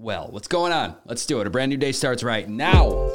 well. What's going on? Let's do it. A brand new day starts right now.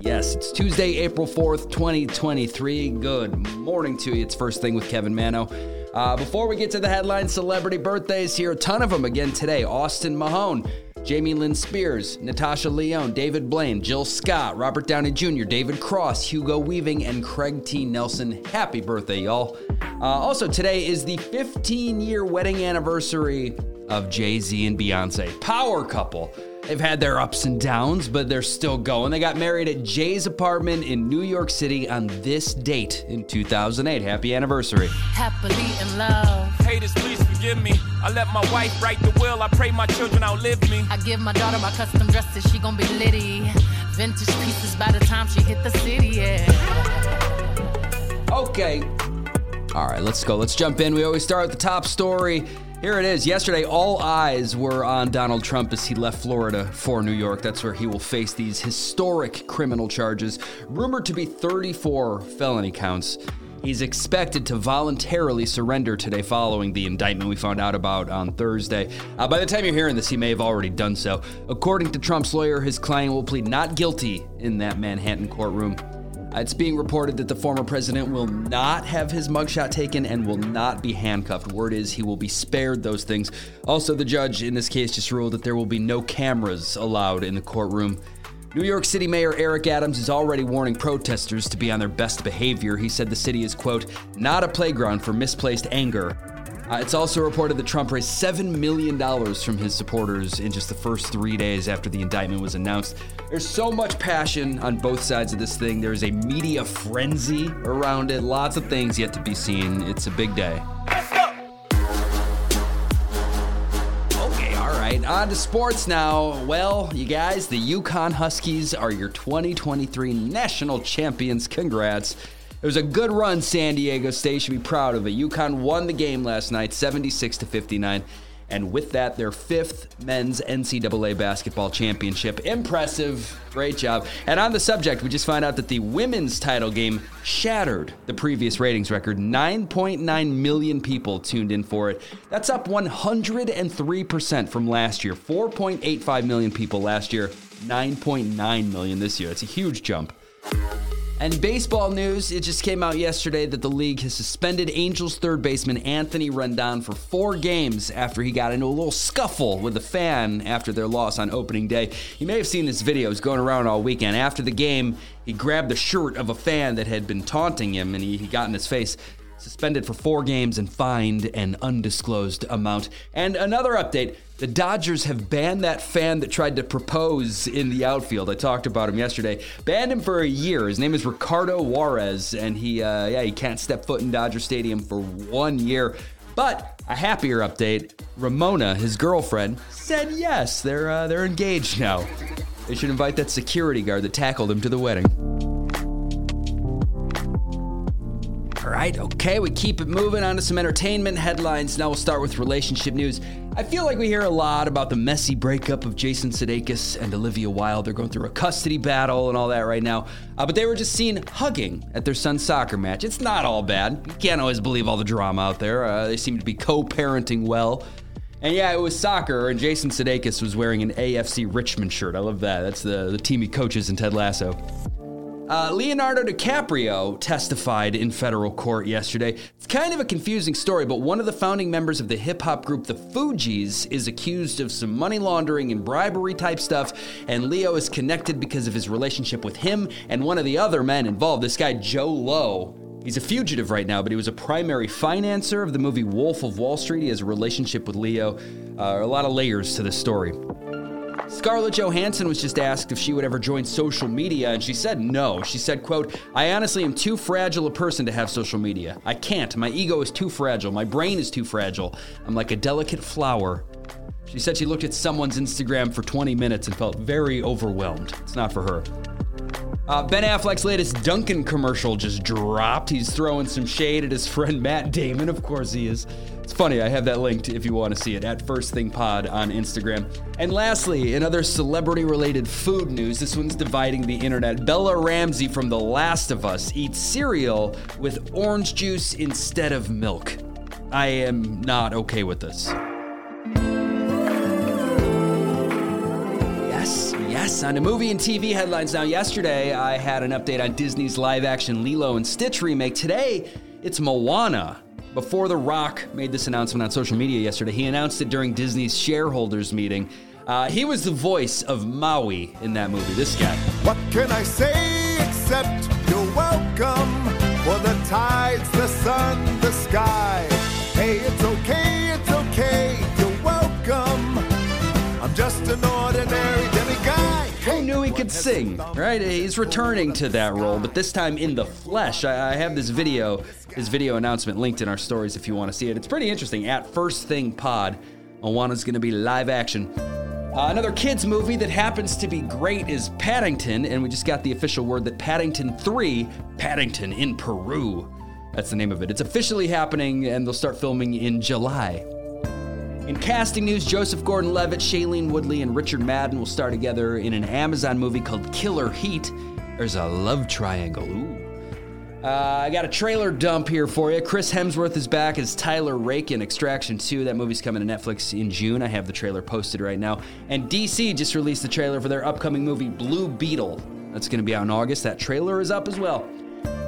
Yes, it's Tuesday, April 4th, 2023. Good morning to you. It's First Thing with Kevin Manno. Uh, before we get to the headline celebrity birthdays here, a ton of them again today. Austin Mahone, Jamie Lynn Spears, Natasha Lyonne, David Blaine, Jill Scott, Robert Downey Jr., David Cross, Hugo Weaving, and Craig T. Nelson. Happy birthday, y'all. Uh, also, today is the 15 year wedding anniversary of Jay Z and Beyonce. Power couple. They've had their ups and downs, but they're still going. They got married at Jay's apartment in New York City on this date in 2008. Happy anniversary. Happily in love. Haters, please forgive me. I let my wife write the will. I pray my children outlive me. I give my daughter my custom dresses. She gon' be litty. Vintage pieces by the time she hit the city, yeah. Okay. All right, let's go. Let's jump in. We always start with the top story. Here it is. Yesterday, all eyes were on Donald Trump as he left Florida for New York. That's where he will face these historic criminal charges, rumored to be 34 felony counts. He's expected to voluntarily surrender today following the indictment we found out about on Thursday. Uh, by the time you're hearing this, he may have already done so. According to Trump's lawyer, his client will plead not guilty in that Manhattan courtroom. Uh, It's being reported that the former president will not have his mugshot taken and will not be handcuffed. Word is he will be spared those things. Also, the judge in this case just ruled that there will be no cameras allowed in the courtroom. New York City Mayor Eric Adams is already warning protesters to be on their best behavior. He said the city is, quote, not a playground for misplaced anger. Uh, it's also reported that Trump raised $7 million from his supporters in just the first three days after the indictment was announced. There's so much passion on both sides of this thing. There's a media frenzy around it, lots of things yet to be seen. It's a big day. Okay, all right, on to sports now. Well, you guys, the UConn Huskies are your 2023 national champions. Congrats. It was a good run, San Diego State. Should be proud of it. UConn won the game last night, 76 to 59. And with that, their fifth men's NCAA basketball championship. Impressive. Great job. And on the subject, we just found out that the women's title game shattered the previous ratings record. 9.9 million people tuned in for it. That's up 103% from last year. 4.85 million people last year, 9.9 million this year. It's a huge jump. And baseball news, it just came out yesterday that the league has suspended Angels third baseman Anthony Rendon for four games after he got into a little scuffle with a fan after their loss on opening day. You may have seen this video, it's going around all weekend. After the game, he grabbed the shirt of a fan that had been taunting him and he, he got in his face. Suspended for four games and fined an undisclosed amount. And another update the Dodgers have banned that fan that tried to propose in the outfield. I talked about him yesterday. Banned him for a year. His name is Ricardo Juarez, and he, uh, yeah, he can't step foot in Dodger Stadium for one year. But a happier update: Ramona, his girlfriend, said yes. They're uh, they're engaged now. They should invite that security guard that tackled him to the wedding. All right, okay, we keep it moving on to some entertainment headlines. Now we'll start with relationship news. I feel like we hear a lot about the messy breakup of Jason Sudeikis and Olivia Wilde. They're going through a custody battle and all that right now. Uh, but they were just seen hugging at their son's soccer match. It's not all bad. You can't always believe all the drama out there. Uh, they seem to be co-parenting well. And yeah, it was soccer, and Jason Sudeikis was wearing an AFC Richmond shirt. I love that. That's the, the team he coaches in Ted Lasso. Uh, Leonardo DiCaprio testified in federal court yesterday. It's kind of a confusing story, but one of the founding members of the hip hop group The Fugees is accused of some money laundering and bribery type stuff, and Leo is connected because of his relationship with him and one of the other men involved, this guy Jho Low. He's a fugitive right now, but he was a primary financer of the movie Wolf of Wall Street. He has a relationship with Leo. Uh, a lot of layers to this story. Scarlett Johansson was just asked if she would ever join social media, and she said no. She said, quote, I honestly am too fragile a person to have social media. I can't. My ego is too fragile. My brain is too fragile. I'm like a delicate flower. She said she looked at someone's Instagram for 20 minutes and felt very overwhelmed. It's not for her. Uh, ben Affleck's latest Dunkin' commercial just dropped. He's throwing some shade at his friend Matt Damon. Of course he is. It's funny. I have that linked if you want to see it at First Thing Pod on Instagram. And lastly, another celebrity-related food news. This one's dividing the internet. Bella Ramsey from The Last of Us eats cereal with orange juice instead of milk. I am not okay with this. Yes. On the movie and TV headlines now, yesterday I had an update on Disney's live action Lilo and Stitch remake. Today, it's Moana. Before The Rock made this announcement on social media yesterday, he announced it during Disney's shareholders meeting. Uh, he was the voice of Maui in that movie. This guy. What can I say except you're welcome for the tides, the sun, the sky? Hey, it's okay, it's okay, you're welcome. I'm just an ordinary demiguy. He could sing, right? He's returning to that role, but this time in the flesh. I, I have this video, his video announcement linked in our stories if you want to see it. It's pretty interesting. At First Thing Pod, Moana's going to be live action. Uh, another kids movie that happens to be great is Paddington, and we just got the official word that Paddington 3, Paddington in Peru. That's the name of it. It's officially happening, and they'll start filming in July. In casting news, Joseph Gordon Levitt, Shailene Woodley, and Richard Madden will star together in an Amazon movie called Killer Heat. There's a love triangle. Ooh. Uh, I got a trailer dump here for you. Chris Hemsworth is back as Tyler Rake in Extraction 2. That movie's coming to Netflix in June. I have the trailer posted right now. And DC just released the trailer for their upcoming movie, Blue Beetle. That's going to be out in August. That trailer is up as well.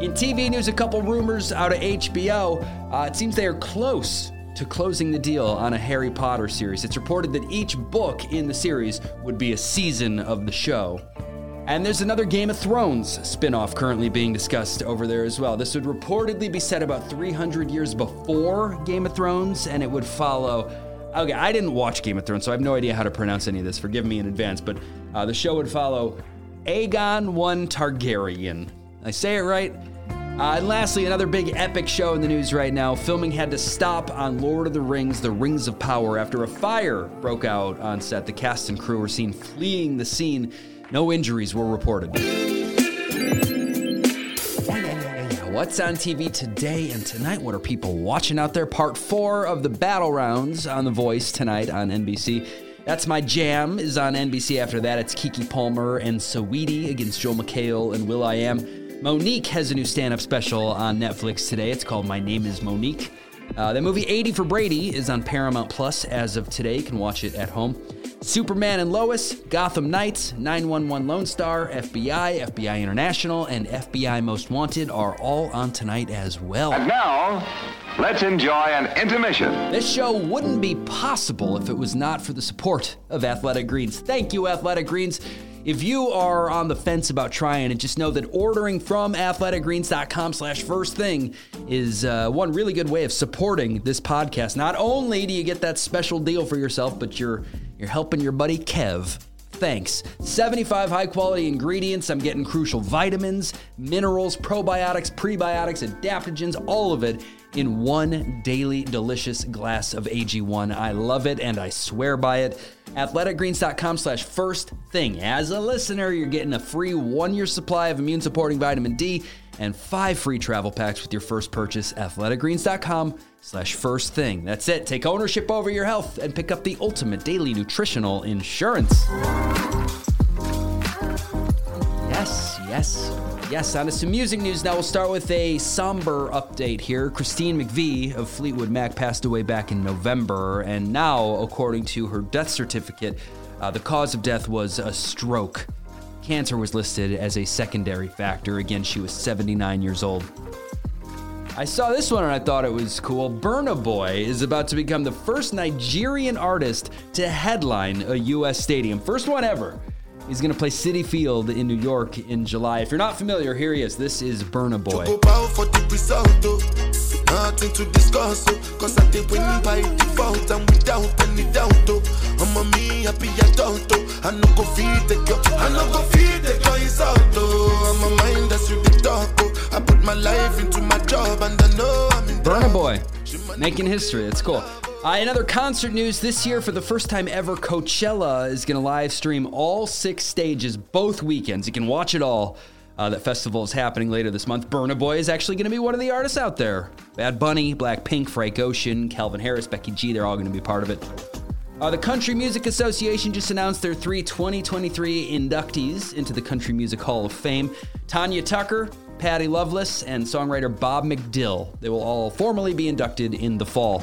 In TV news, a couple rumors out of HBO. Uh, it seems they are close to closing the deal on a Harry Potter series. It's reported that each book in the series would be a season of the show. And there's another Game of Thrones spin-off currently being discussed over there as well. This would reportedly be set about 300 years before Game of Thrones, and it would follow. Okay, I didn't watch Game of Thrones, so I have no idea how to pronounce any of this. Forgive me in advance, but uh, the show would follow Aegon One Targaryen. I say it right. Uh, and lastly, another big epic show in the news right now. Filming had to stop on Lord of the Rings The Rings of Power after a fire broke out on set. The cast and crew were seen fleeing the scene. No injuries were reported. What's on TV today and tonight? What are people watching out there? Part four of the battle rounds on The Voice tonight on NBC. That's My Jam is on NBC after that. It's Keke Palmer and Saweetie against Joel McHale and will.i.am. Mo'Nique has a new stand up special on Netflix today. It's called My Name is Mo'Nique. Uh, the movie 80 for Brady is on Paramount Plus as of today. You can watch it at home. Superman and Lois, Gotham Knights, 911 Lone Star, FBI, FBI International, and FBI Most Wanted are all on tonight as well. And now, let's enjoy an intermission. This show wouldn't be possible if it was not for the support of Athletic Greens. Thank you, Athletic Greens. If you are on the fence about trying it, just know that ordering from athleticgreens.com slash first thing is uh, one really good way of supporting this podcast. Not only do you get that special deal for yourself, but you're you're helping your buddy Kev Thanks. 75 high quality ingredients. I'm getting crucial vitamins, minerals, probiotics, prebiotics, adaptogens, all of it in one daily delicious glass of AG1. I love it and I swear by it. Athleticgreens.com slash first thing. As a listener, you're getting a free one year supply of immune supporting vitamin D and five free travel packs with your first purchase. Athleticgreens.com slash first thing. That's it. Take ownership over your health and pick up the ultimate daily nutritional insurance. Yes, yes, yes. On to some music news now. We'll start with a somber update here. Christine McVie of Fleetwood Mac passed away back in November, and now, according to her death certificate, uh, the cause of death was a stroke. Cancer was listed as a secondary factor. Again, she was 79 years old. I saw this one and I thought it was cool. Burna Boy is about to become the first Nigerian artist to headline a U.S. stadium. First one ever. He's going to play Citi Field in New York in July. If you're not familiar, here he is. This is Burna Boy. Nothing to discuss, oh. Cause I did win by default and without any doubt, oh. I'm a me happy adult, oh. I no go feed the girl, I no go feed the girl, it's out, oh. I'm a mind that's really dark, oh. I put my life into my job and I know I'm in Burna Boy, making history. It's cool. Uh, in other concert news, this year, for the first time ever, Coachella is going to live stream all six stages both weekends. You can watch it all. Uh, that festival is happening later this month. Burna Boy is actually going to be one of the artists out there. Bad Bunny, Blackpink, Frank Ocean, Calvin Harris, Becky G, they're all going to be part of it. Uh, the Country Music Association just announced their three 2023 inductees into the Country Music Hall of Fame Tanya Tucker, Patty Loveless, and songwriter Bob McDill. They will all formally be inducted in the fall.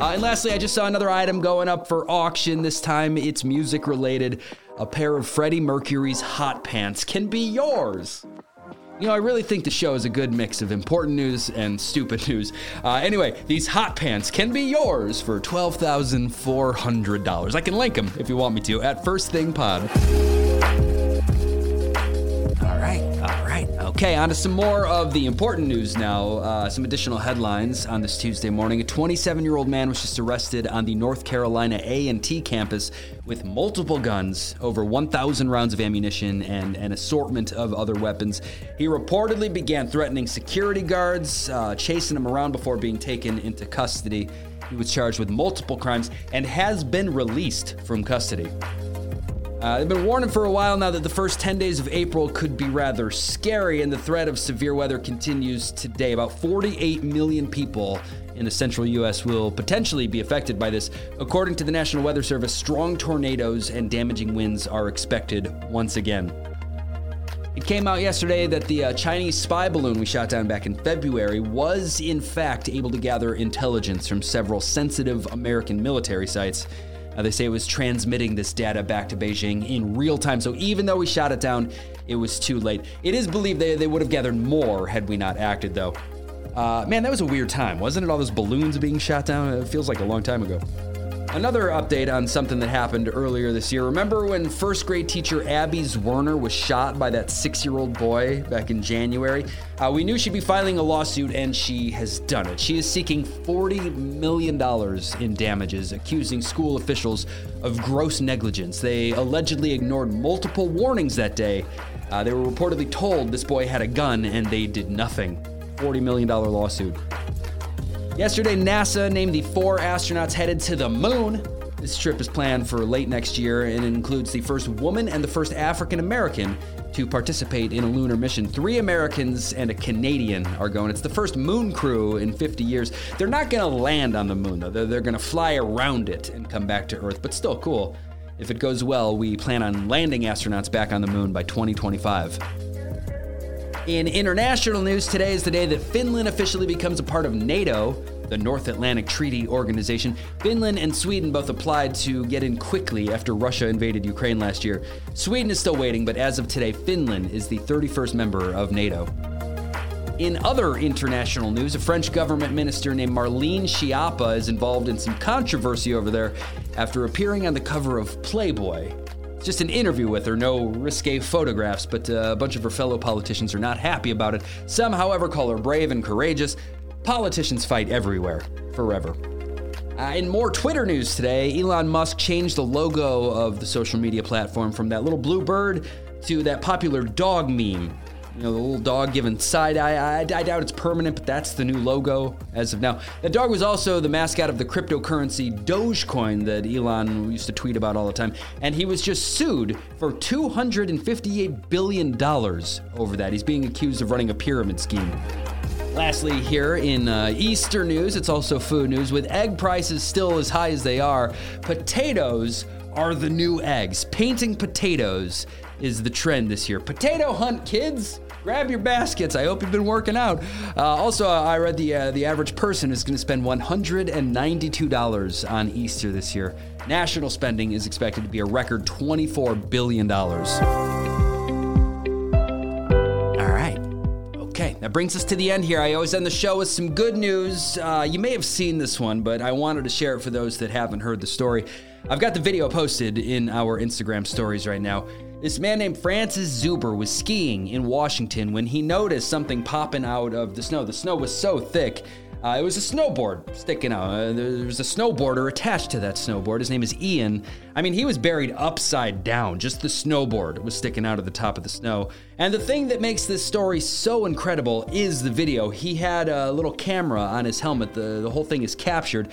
Uh, and lastly, I just saw another item going up for auction. This time it's music related. A pair of Freddie Mercury's hot pants can be yours. You know, I really think the show is a good mix of important news and stupid news. Uh, anyway, these hot pants can be yours for $12,400. I can link them if you want me to at First Thing Pod. Okay, on to some more of the important news now. Uh, some additional headlines on this Tuesday morning. A 27-year-old man was just arrested on the North Carolina A&T campus with multiple guns, over 1,000 rounds of ammunition, and an assortment of other weapons. He reportedly began threatening security guards, uh, chasing them around before being taken into custody. He was charged with multiple crimes and has been released from custody. Uh, they've been warning for a while now that the first 10 days of April could be rather scary, and the threat of severe weather continues today. About 48 million people in the central U.S. will potentially be affected by this. According to the National Weather Service, strong tornadoes and damaging winds are expected once again. It came out yesterday that the uh, Chinese spy balloon we shot down back in February was, in fact, able to gather intelligence from several sensitive American military sites. Uh, they say it was transmitting this data back to Beijing in real time. So even though we shot it down, it was too late. It is believed they, they would have gathered more had we not acted, though. Uh, man, that was a weird time, wasn't it? All those balloons being shot down? It feels like a long time ago. Another update on something that happened earlier this year. Remember when first grade teacher Abby Zwerner was shot by that six year old boy back in January? Uh, we knew she'd be filing a lawsuit, and she has done it. She is seeking $40 million in damages, accusing school officials of gross negligence. They allegedly ignored multiple warnings that day. Uh, they were reportedly told this boy had a gun, and they did nothing. $40 million lawsuit. Yesterday, NASA named the four astronauts headed to the moon. This trip is planned for late next year and includes the first woman and the first African American to participate in a lunar mission. Three Americans and a Canadian are going. It's the first moon crew in 50 years. They're not going to land on the moon, though. They're, they're going to fly around it and come back to Earth, but still cool. If it goes well, we plan on landing astronauts back on the moon by 2025. In international news, today is the day that Finland officially becomes a part of NATO, the North Atlantic Treaty Organization. Finland and Sweden both applied to get in quickly after Russia invaded Ukraine last year. Sweden is still waiting, but as of today, Finland is the 31st member of NATO. In other international news, a French government minister named Marlene Schiappa is involved in some controversy over there after appearing on the cover of Playboy. Just an interview with her, no risque photographs, but uh, a bunch of her fellow politicians are not happy about it. Some, however, call her brave and courageous. Politicians fight everywhere, forever. Uh, in more Twitter news today, Elon Musk changed the logo of the social media platform from that little blue bird to that popular dog meme. You know, the little dog giving side eye. I, I doubt it's permanent, but that's the new logo as of now. That dog was also the mascot of the cryptocurrency Dogecoin that Elon used to tweet about all the time. And he was just sued for $258 billion over that. He's being accused of running a pyramid scheme. Lastly, here in uh, Easter news, it's also food news. With egg prices still as high as they are, potatoes are the new eggs. Painting potatoes is the trend this year. Potato hunt, kids! Grab your baskets. I hope you've been working out. Uh, also, uh, I read the uh, the average person is going to spend $192 on Easter this year. National spending is expected to be a record $24 billion. All right. Okay, that brings us to the end here. I always end the show with some good news. Uh, you may have seen this one, but I wanted to share it for those that haven't heard the story. I've got the video posted in our Instagram stories right now. This man named Francis Zuber was skiing in Washington when he noticed something popping out of the snow. The snow was so thick. Uh, it was a snowboard sticking out. Uh, there was a snowboarder attached to that snowboard. His name is Ian. I mean, he was buried upside down. Just the snowboard was sticking out of the top of the snow. And the thing that makes this story so incredible is the video. He had a little camera on his helmet. The, the whole thing is captured.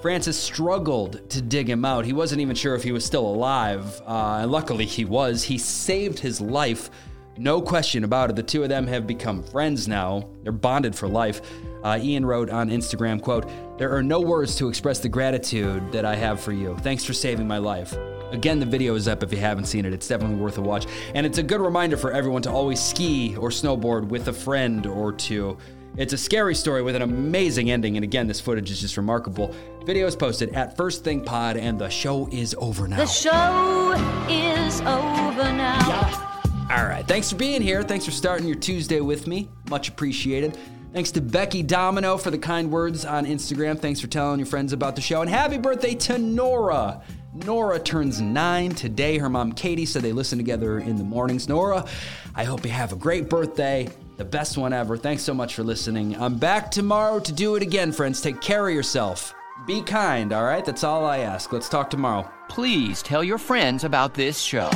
Francis struggled to dig him out. He wasn't even sure if he was still alive. Uh, and luckily, he was. He saved his life. No question about it. The two of them have become friends now. They're bonded for life. Uh, Ian wrote on Instagram, quote, There are no words to express the gratitude that I have for you. Thanks for saving my life. Again, the video is up if you haven't seen it. It's definitely worth a watch. And it's a good reminder for everyone to always ski or snowboard with a friend or two. It's a scary story with an amazing ending, and again, this footage is just remarkable. Video is posted at First Thing Pod, and the show is over now. The show is over now. All right, thanks for being here. Thanks for starting your Tuesday with me. Much appreciated. Thanks to Becky Domino for the kind words on Instagram. Thanks for telling your friends about the show. And happy birthday to Nora. Nora turns nine today. Her mom, Katie, said they listen together in the mornings. Nora, I hope you have a great birthday the best one ever. Thanks so much for listening. I'm back tomorrow to do it again, friends. Take care of yourself. Be kind, all right? That's all I ask. Let's talk tomorrow. Please tell your friends about this show.